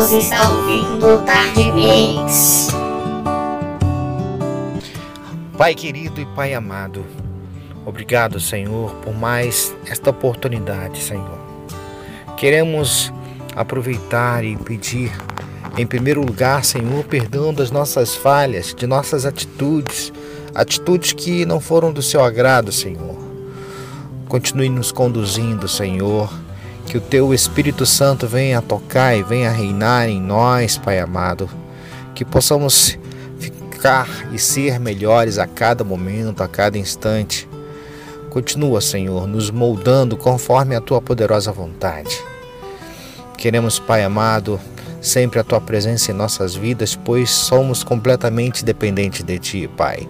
Você está ouvindo Tarde Mix. Pai querido e Pai amado, obrigado, Senhor, por mais esta oportunidade, Senhor. Queremos aproveitar e pedir, em primeiro lugar, Senhor, perdão das nossas falhas, de nossas atitudes, atitudes que não foram do seu agrado, Senhor. Continue nos conduzindo, Senhor que o teu Espírito Santo venha tocar e venha reinar em nós, Pai amado. Que possamos ficar e ser melhores a cada momento, a cada instante. Continua, Senhor, nos moldando conforme a tua poderosa vontade. Queremos, Pai amado, sempre a tua presença em nossas vidas, pois somos completamente dependentes de ti, Pai.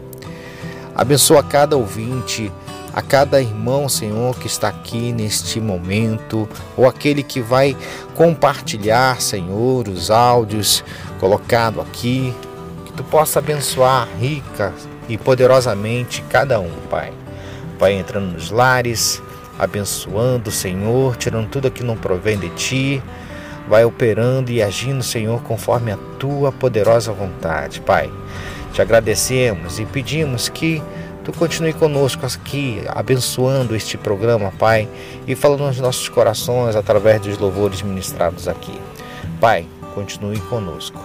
Abençoa cada ouvinte a cada irmão, Senhor, que está aqui neste momento, ou aquele que vai compartilhar, Senhor, os áudios colocados aqui, que tu possa abençoar rica e poderosamente cada um, Pai. Pai, entrando nos lares, abençoando, Senhor, tirando tudo que não provém de ti, vai operando e agindo, Senhor, conforme a tua poderosa vontade, Pai. Te agradecemos e pedimos que Tu continue conosco aqui, abençoando este programa, Pai, e falando nos nossos corações através dos louvores ministrados aqui. Pai, continue conosco.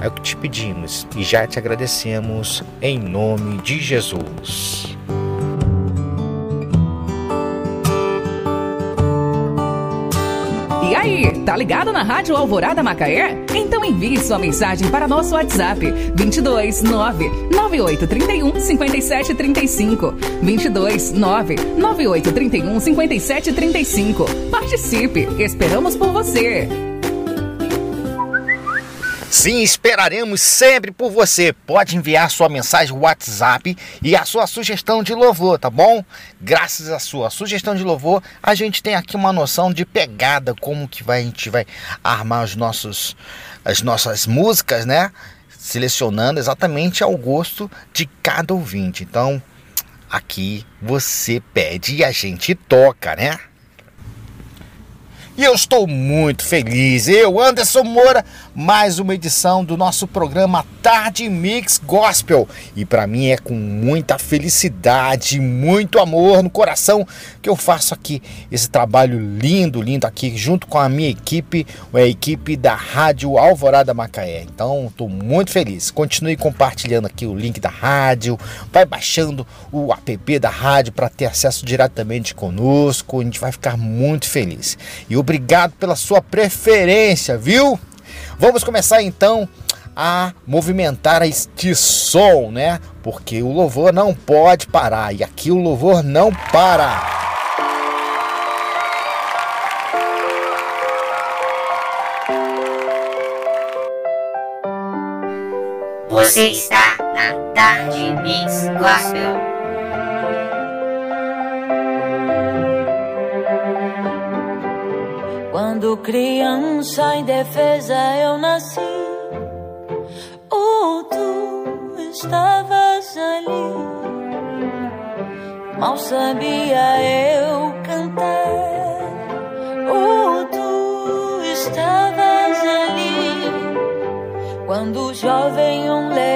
É o que te pedimos e já te agradecemos em nome de Jesus. E aí, tá ligado na Rádio Alvorada Macaé? Então envie sua mensagem para nosso WhatsApp 22 9 9831 5735. 22 9 9831 5735. Participe, esperamos por você. Sim, esperaremos sempre por você. Pode enviar sua mensagem WhatsApp e a sua sugestão de louvor, tá bom? Graças à sua sugestão de louvor, a gente tem aqui uma noção de pegada, como que vai, a gente vai armar os nossos, as nossas músicas, né? Selecionando exatamente ao gosto de cada ouvinte. Então, aqui você pede e a gente toca, né? E eu estou muito feliz. Eu, Anderson Moura, mais uma edição do nosso programa Tarde Mix Gospel. E para mim é com muita felicidade, muito amor no coração que eu faço aqui esse trabalho lindo, lindo aqui junto com a minha equipe, a equipe da Rádio Alvorada Macaé. Então, estou muito feliz. Continue compartilhando aqui o link da rádio, vai baixando o app da rádio para ter acesso diretamente conosco. A gente vai ficar muito feliz. E Obrigado pela sua preferência, viu? Vamos começar então a movimentar este som, né? Porque o louvor não pode parar e aqui o louvor não para. Você está na Tarde Mix Gospel. Quando criança indefesa eu nasci, oh, tu estavas ali. Mal sabia eu cantar, oh, tu estavas ali. Quando jovem um leão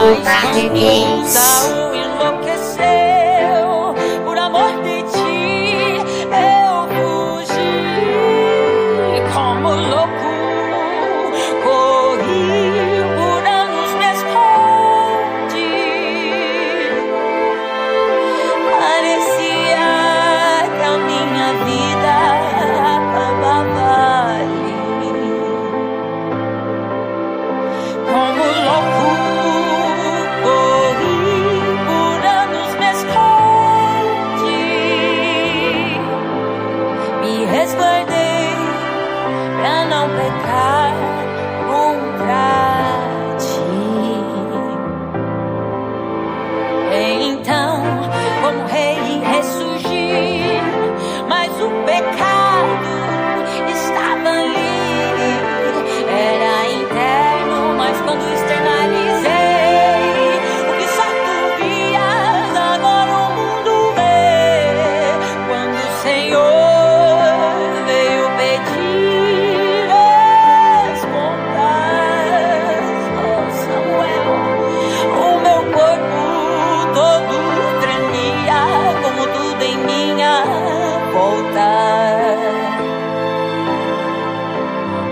ouvindo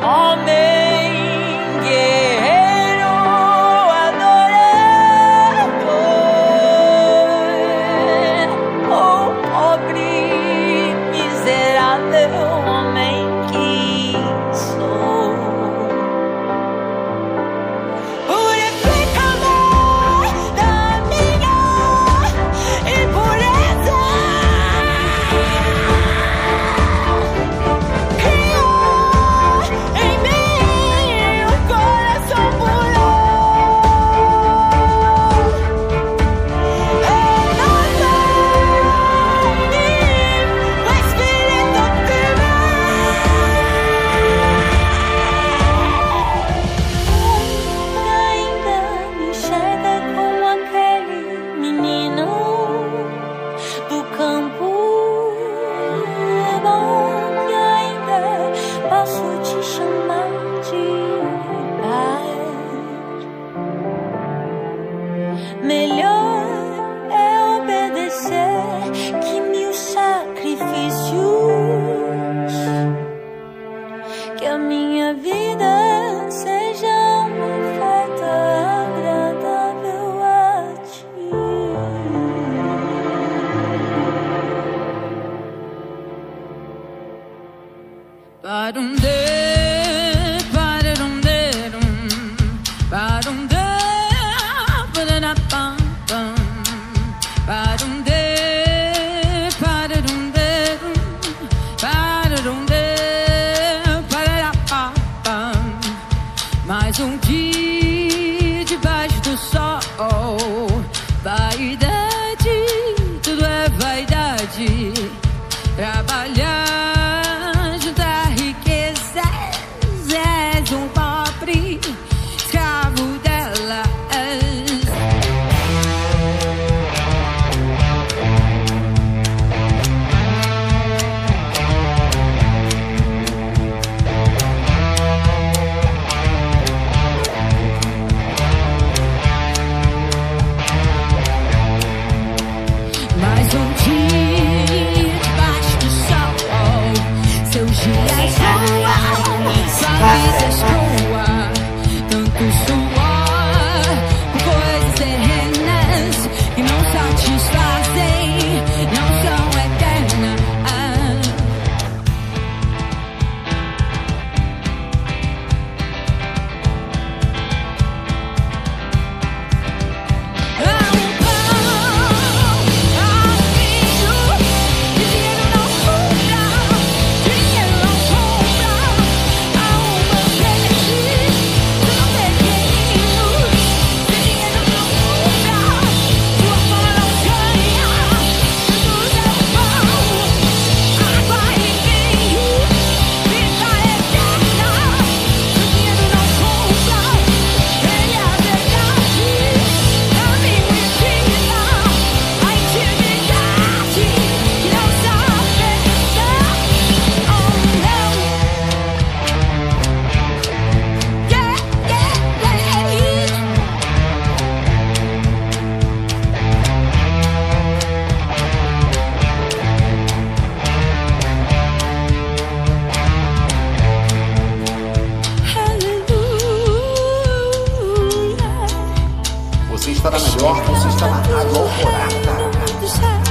Amen. Melhor, você está na Rádio Alvorada.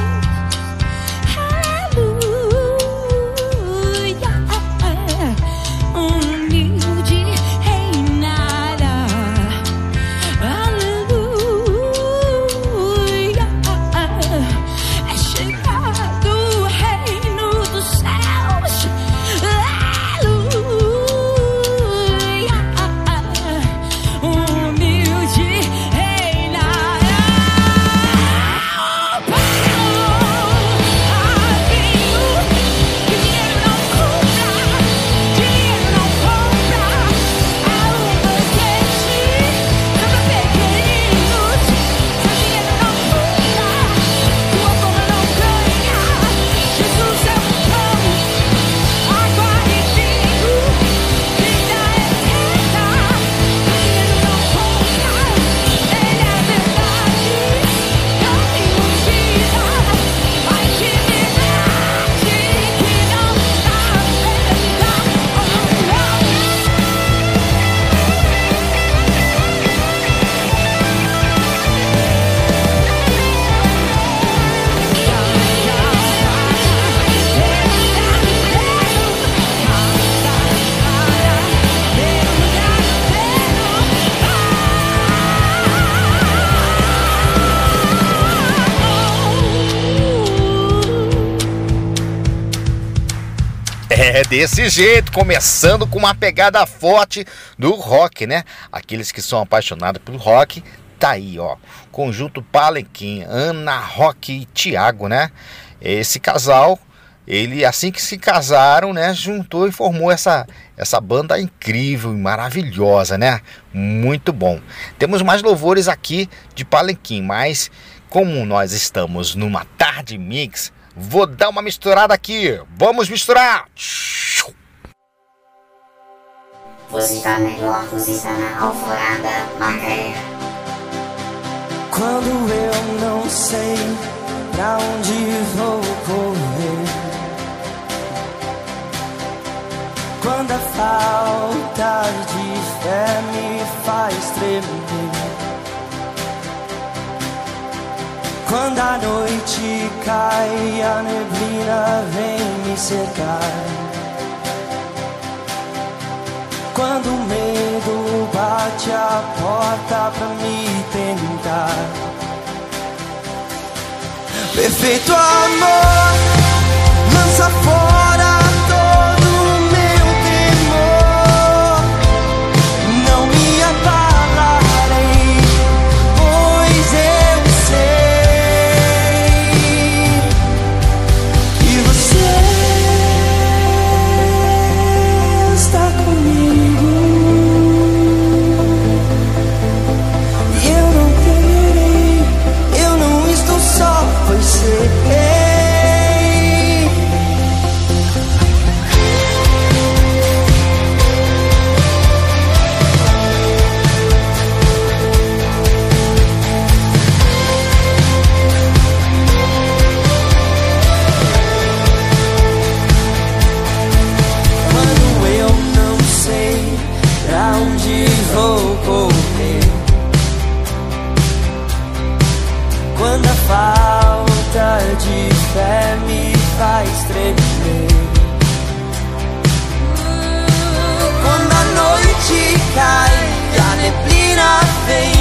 É desse jeito, começando com uma pegada forte do rock, né? Aqueles que são apaixonados pelo rock, tá aí, ó. Conjunto Palenquim, Ana Rock e Tiago, né? Esse casal, ele assim que se casaram, né, juntou e formou essa essa banda incrível e maravilhosa, né? Muito bom. Temos mais louvores aqui de Palenquim, mas como nós estamos numa tarde mix, Vou dar uma misturada aqui. Vamos misturar. Você está melhor, você está na Alvorada Macaé. Quando eu não sei pra onde vou correr. Quando a falta de fé me faz tremer. Quando a noite cai, a neblina vem me cercar. Quando o medo bate a porta pra me tentar. Perfeito amor, lança fora. stelle. Quando a noi ci cai la neblina dei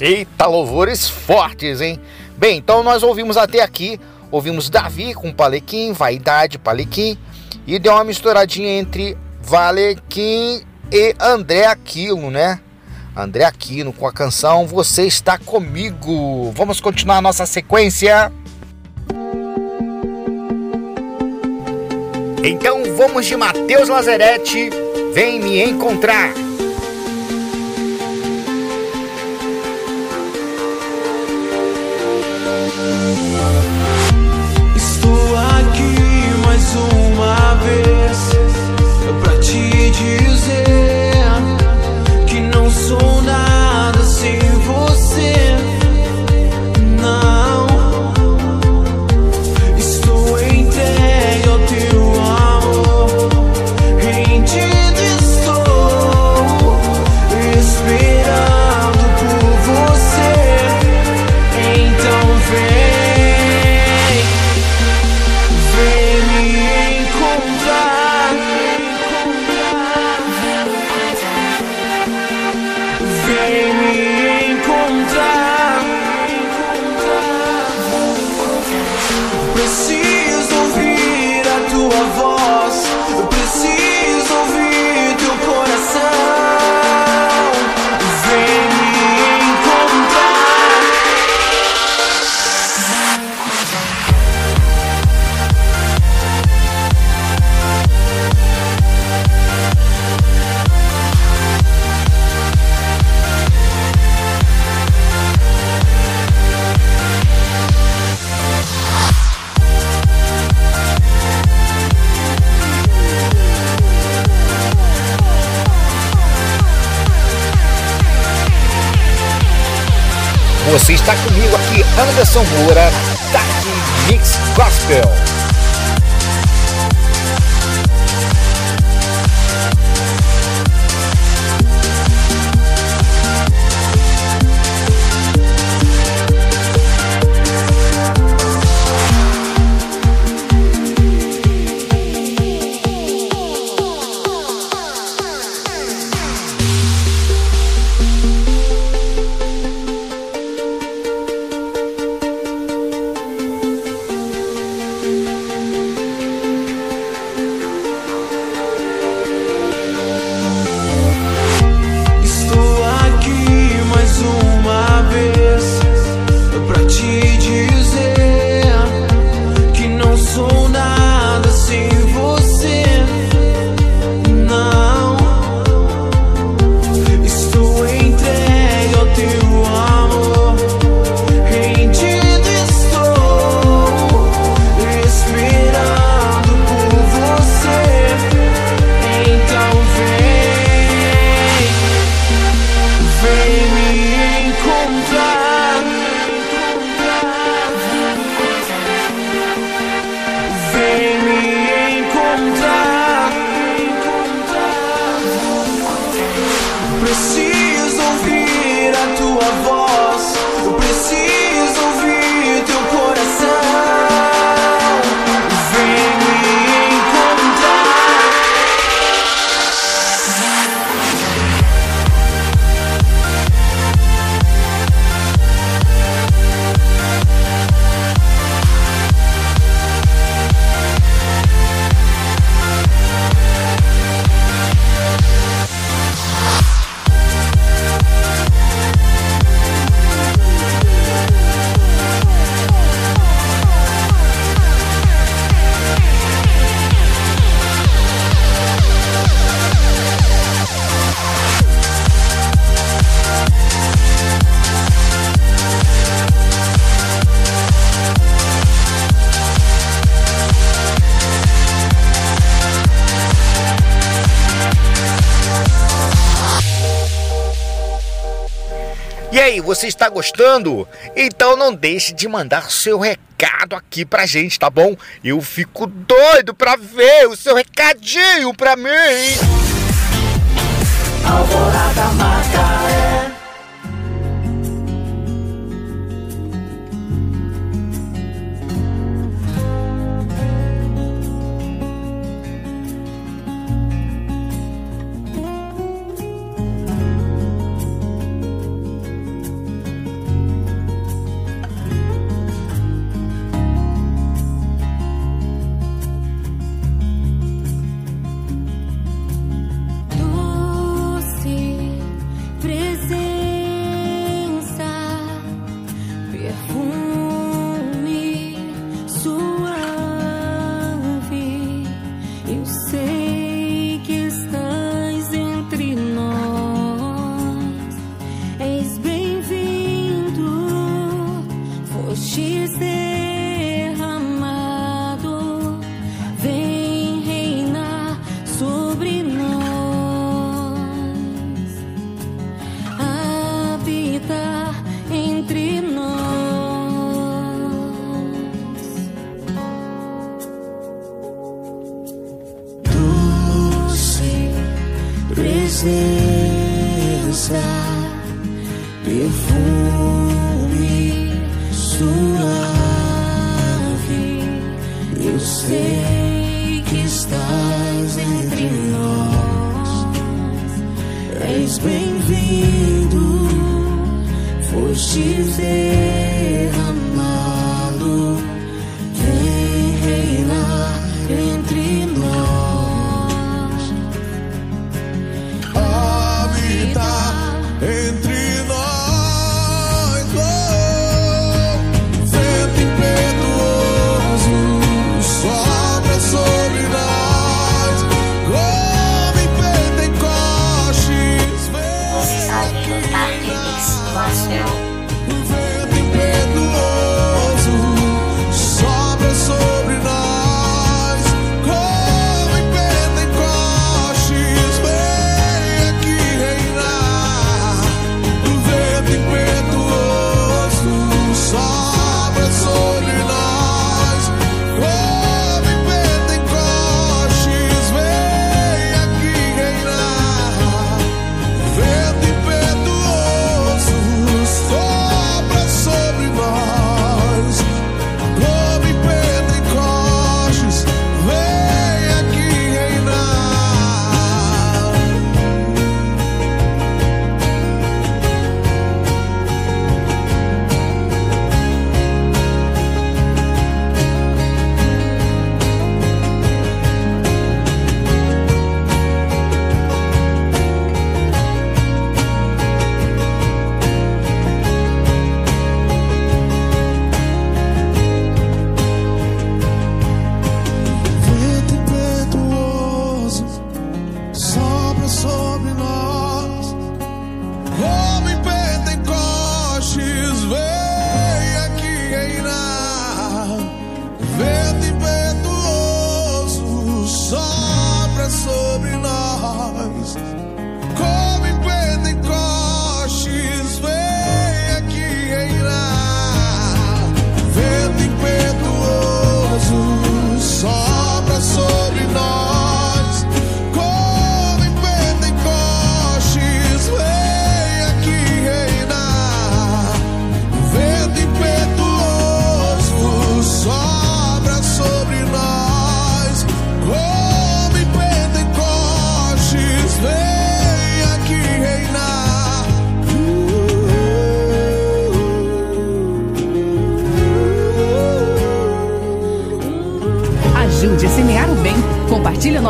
Eita, louvores fortes, hein? Bem, então nós ouvimos até aqui, ouvimos Davi com Palequim, Vaidade, Palequim, e deu uma misturadinha entre Valequim e André Aquino, né? André Aquino com a canção Você Está Comigo. Vamos continuar a nossa sequência. Então vamos de Matheus Lazarete, Vem Me Encontrar. Estou aqui mais uma vez pra te dizer Você está comigo aqui, Anderson Moura, Dark Mix Gospel. Você está gostando? Então não deixe de mandar seu recado aqui pra gente, tá bom? Eu fico doido pra ver o seu recadinho pra mim. Alvorada Macaé.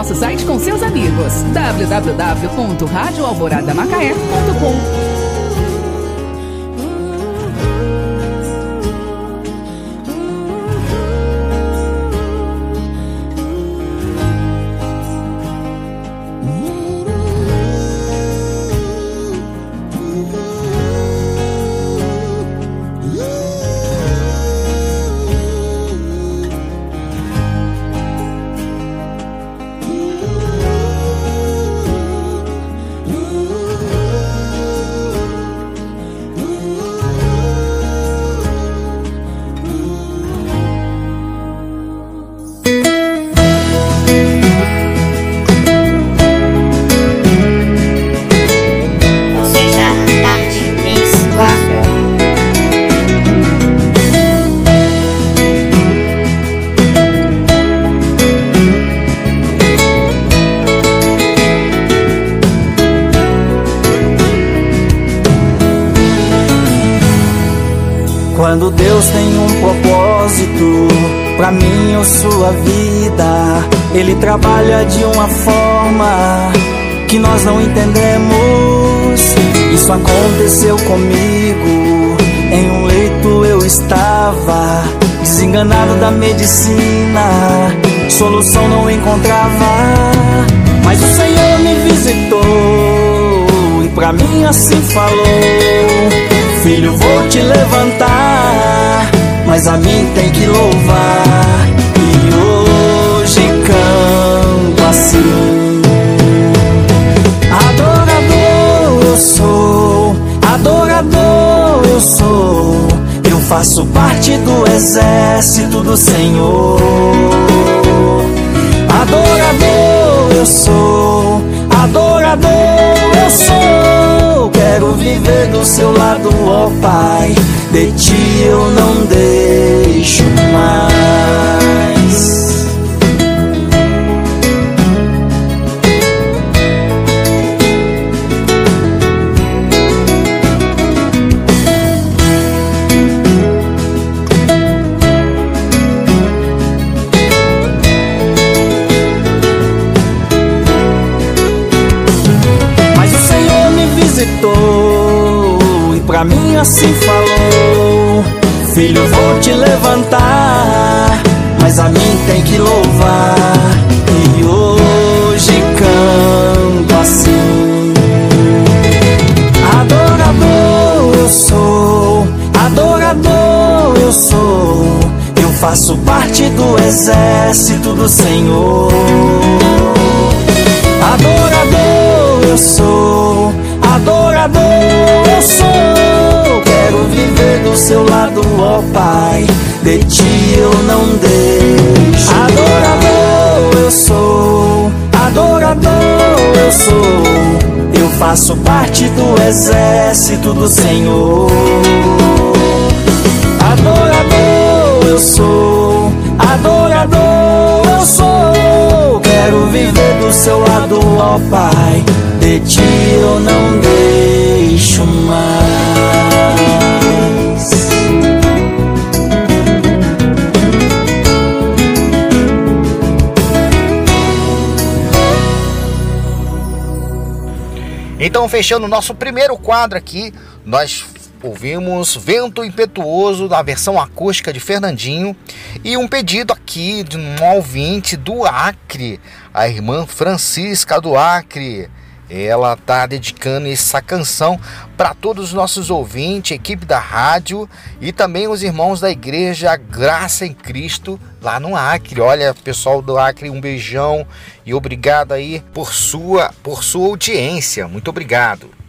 Nosso site com seus amigos. www.radioalvoradamacaé.com Deus tem um propósito pra mim ou sua vida, Ele trabalha de uma forma que nós não entendemos. Isso aconteceu comigo. Em um leito eu estava, desenganado da medicina, solução não encontrava. Mas o Senhor me visitou e pra mim assim falou: Filho, vou te levantar, mas a mim tem que louvar. E hoje canto assim. Adorador eu sou, adorador eu sou. Eu faço parte do exército do Senhor. Adorador eu sou, adorador do seu lado, ó Pai. De ti eu não deixo mais. Assim falou: Filho, vou te levantar, mas a mim tem que louvar. E hoje canto assim: Adorador eu sou, adorador eu sou. Eu faço parte do exército do Senhor. Adorador eu sou, adorador eu sou viver do seu lado, ó Pai. De ti eu não deixo. Adorador eu sou, adorador eu sou. Eu faço parte do exército do Senhor. Adorador eu sou, adorador eu sou. Quero viver do seu lado, ó Pai. De ti eu não deixo mais. Então, fechando o nosso primeiro quadro aqui, nós ouvimos Vento Impetuoso da versão acústica de Fernandinho e um pedido aqui de um ouvinte do Acre, a irmã Francisca do Acre. Ela está dedicando essa canção para todos os nossos ouvintes, equipe da rádio e também os irmãos da igreja Graça em Cristo lá no Acre. Olha, pessoal do Acre, um beijão e obrigado aí por sua por sua audiência. Muito obrigado.